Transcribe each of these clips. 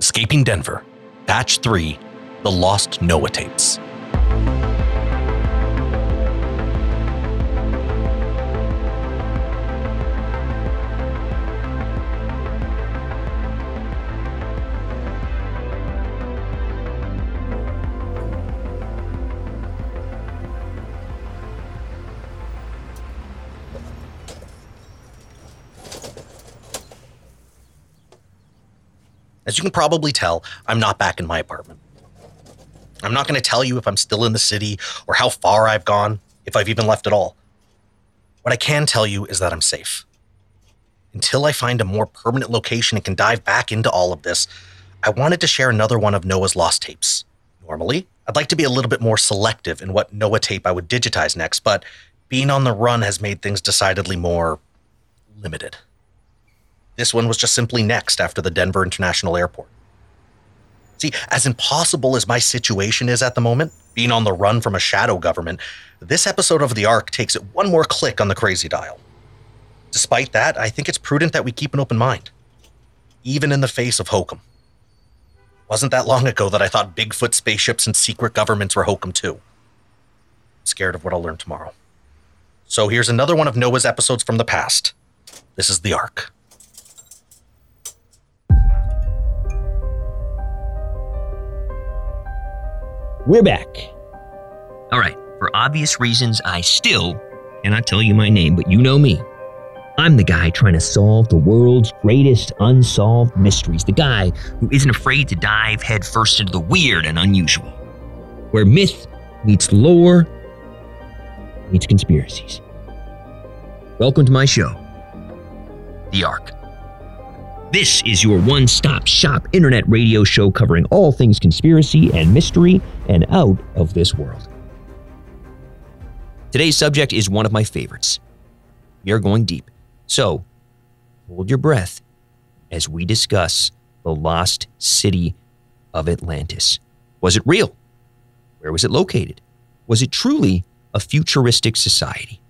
Escaping Denver, Batch 3 The Lost Noah Tapes. As you can probably tell, I'm not back in my apartment. I'm not going to tell you if I'm still in the city or how far I've gone, if I've even left at all. What I can tell you is that I'm safe. Until I find a more permanent location and can dive back into all of this, I wanted to share another one of Noah's lost tapes. Normally, I'd like to be a little bit more selective in what Noah tape I would digitize next, but being on the run has made things decidedly more limited. This one was just simply next after the Denver International Airport. See, as impossible as my situation is at the moment, being on the run from a shadow government, this episode of The Ark takes it one more click on the crazy dial. Despite that, I think it's prudent that we keep an open mind, even in the face of hokum. Wasn't that long ago that I thought Bigfoot spaceships and secret governments were hokum too. I'm scared of what I'll learn tomorrow. So here's another one of Noah's episodes from the past. This is The Ark. We're back. All right, for obvious reasons, I still cannot tell you my name, but you know me. I'm the guy trying to solve the world's greatest unsolved mysteries, the guy who isn't afraid to dive headfirst into the weird and unusual, where myth meets lore meets conspiracies. Welcome to my show, The Ark. This is your one stop shop internet radio show covering all things conspiracy and mystery and out of this world. Today's subject is one of my favorites. We are going deep, so hold your breath as we discuss the lost city of Atlantis. Was it real? Where was it located? Was it truly a futuristic society?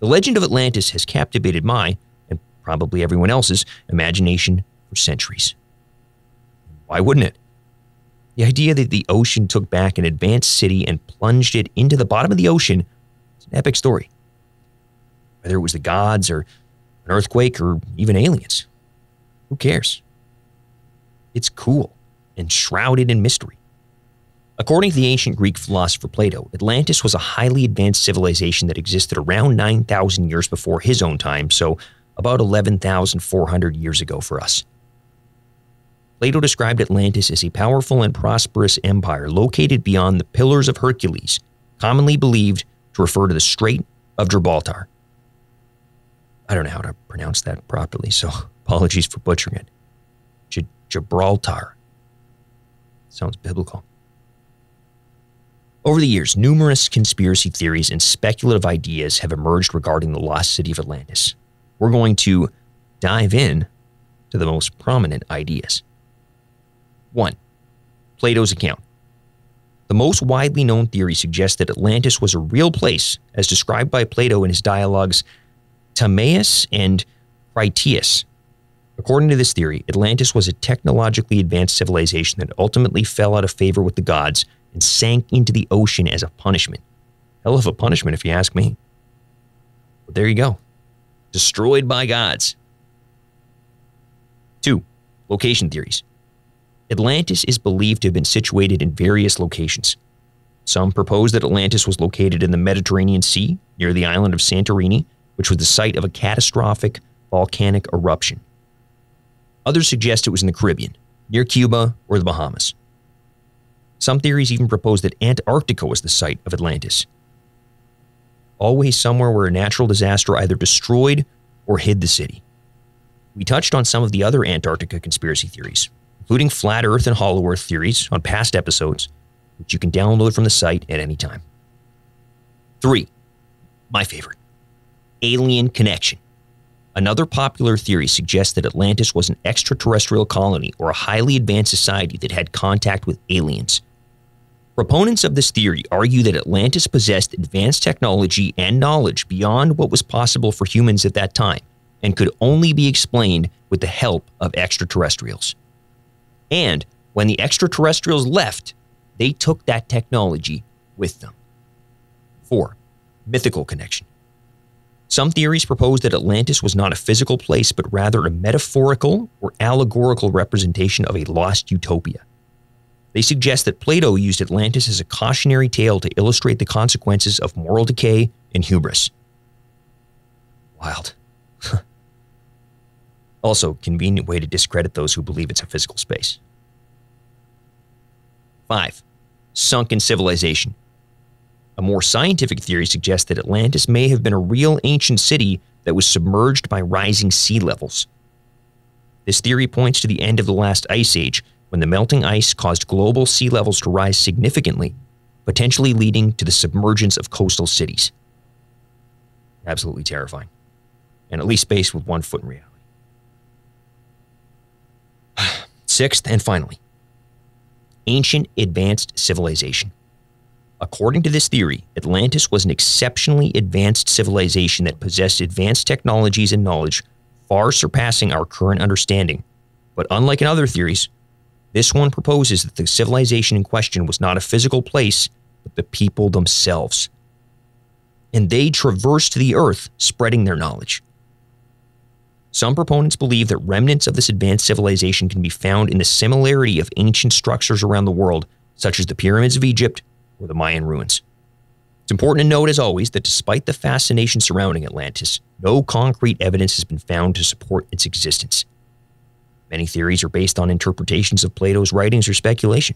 The legend of Atlantis has captivated my probably everyone else's, imagination for centuries. Why wouldn't it? The idea that the ocean took back an advanced city and plunged it into the bottom of the ocean is an epic story. Whether it was the gods or an earthquake or even aliens, who cares? It's cool and shrouded in mystery. According to the ancient Greek philosopher Plato, Atlantis was a highly advanced civilization that existed around 9,000 years before his own time, so about 11,400 years ago for us. Plato described Atlantis as a powerful and prosperous empire located beyond the Pillars of Hercules, commonly believed to refer to the Strait of Gibraltar. I don't know how to pronounce that properly, so apologies for butchering it. G- Gibraltar. Sounds biblical. Over the years, numerous conspiracy theories and speculative ideas have emerged regarding the lost city of Atlantis we're going to dive in to the most prominent ideas. One, Plato's account. The most widely known theory suggests that Atlantis was a real place, as described by Plato in his dialogues Timaeus and Critias. According to this theory, Atlantis was a technologically advanced civilization that ultimately fell out of favor with the gods and sank into the ocean as a punishment. Hell of a punishment, if you ask me. But there you go destroyed by gods. Two, location theories. Atlantis is believed to have been situated in various locations. Some propose that Atlantis was located in the Mediterranean Sea near the island of Santorini, which was the site of a catastrophic volcanic eruption. Others suggest it was in the Caribbean, near Cuba or the Bahamas. Some theories even propose that Antarctica was the site of Atlantis. Always somewhere where a natural disaster either destroyed or hid the city. We touched on some of the other Antarctica conspiracy theories, including flat Earth and hollow Earth theories on past episodes, which you can download from the site at any time. Three, my favorite alien connection. Another popular theory suggests that Atlantis was an extraterrestrial colony or a highly advanced society that had contact with aliens. Proponents of this theory argue that Atlantis possessed advanced technology and knowledge beyond what was possible for humans at that time and could only be explained with the help of extraterrestrials. And when the extraterrestrials left, they took that technology with them. 4. Mythical connection. Some theories propose that Atlantis was not a physical place, but rather a metaphorical or allegorical representation of a lost utopia. They suggest that Plato used Atlantis as a cautionary tale to illustrate the consequences of moral decay and hubris. Wild. also, convenient way to discredit those who believe it's a physical space. 5. Sunken civilization. A more scientific theory suggests that Atlantis may have been a real ancient city that was submerged by rising sea levels. This theory points to the end of the last ice age, when the melting ice caused global sea levels to rise significantly, potentially leading to the submergence of coastal cities. Absolutely terrifying, and at least based with one foot in reality. Sixth and finally, ancient advanced civilization. According to this theory, Atlantis was an exceptionally advanced civilization that possessed advanced technologies and knowledge far surpassing our current understanding. But unlike in other theories, this one proposes that the civilization in question was not a physical place, but the people themselves. And they traversed the earth, spreading their knowledge. Some proponents believe that remnants of this advanced civilization can be found in the similarity of ancient structures around the world, such as the pyramids of Egypt or the Mayan ruins. It's important to note, as always, that despite the fascination surrounding Atlantis, no concrete evidence has been found to support its existence. Many theories are based on interpretations of Plato's writings or speculation.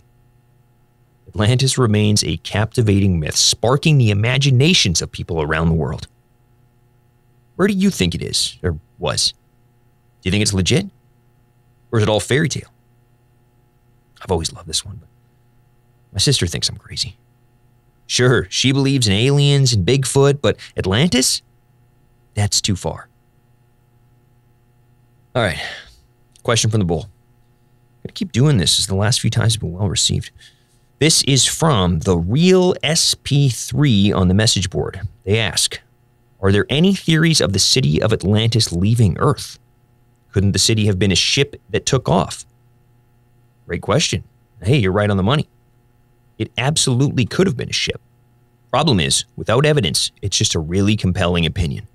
Atlantis remains a captivating myth, sparking the imaginations of people around the world. Where do you think it is, or was? Do you think it's legit? Or is it all fairy tale? I've always loved this one, but my sister thinks I'm crazy. Sure, she believes in aliens and Bigfoot, but Atlantis? That's too far. All right. Question from the bull. I'm going to keep doing this as the last few times have been well received. This is from the real SP3 on the message board. They ask Are there any theories of the city of Atlantis leaving Earth? Couldn't the city have been a ship that took off? Great question. Hey, you're right on the money. It absolutely could have been a ship. Problem is, without evidence, it's just a really compelling opinion.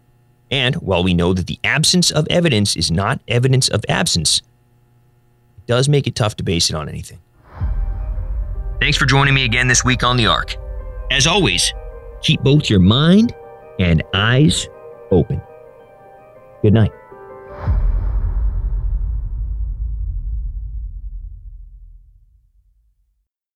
And while we know that the absence of evidence is not evidence of absence, it does make it tough to base it on anything. Thanks for joining me again this week on The Ark. As always, keep both your mind and eyes open. Good night.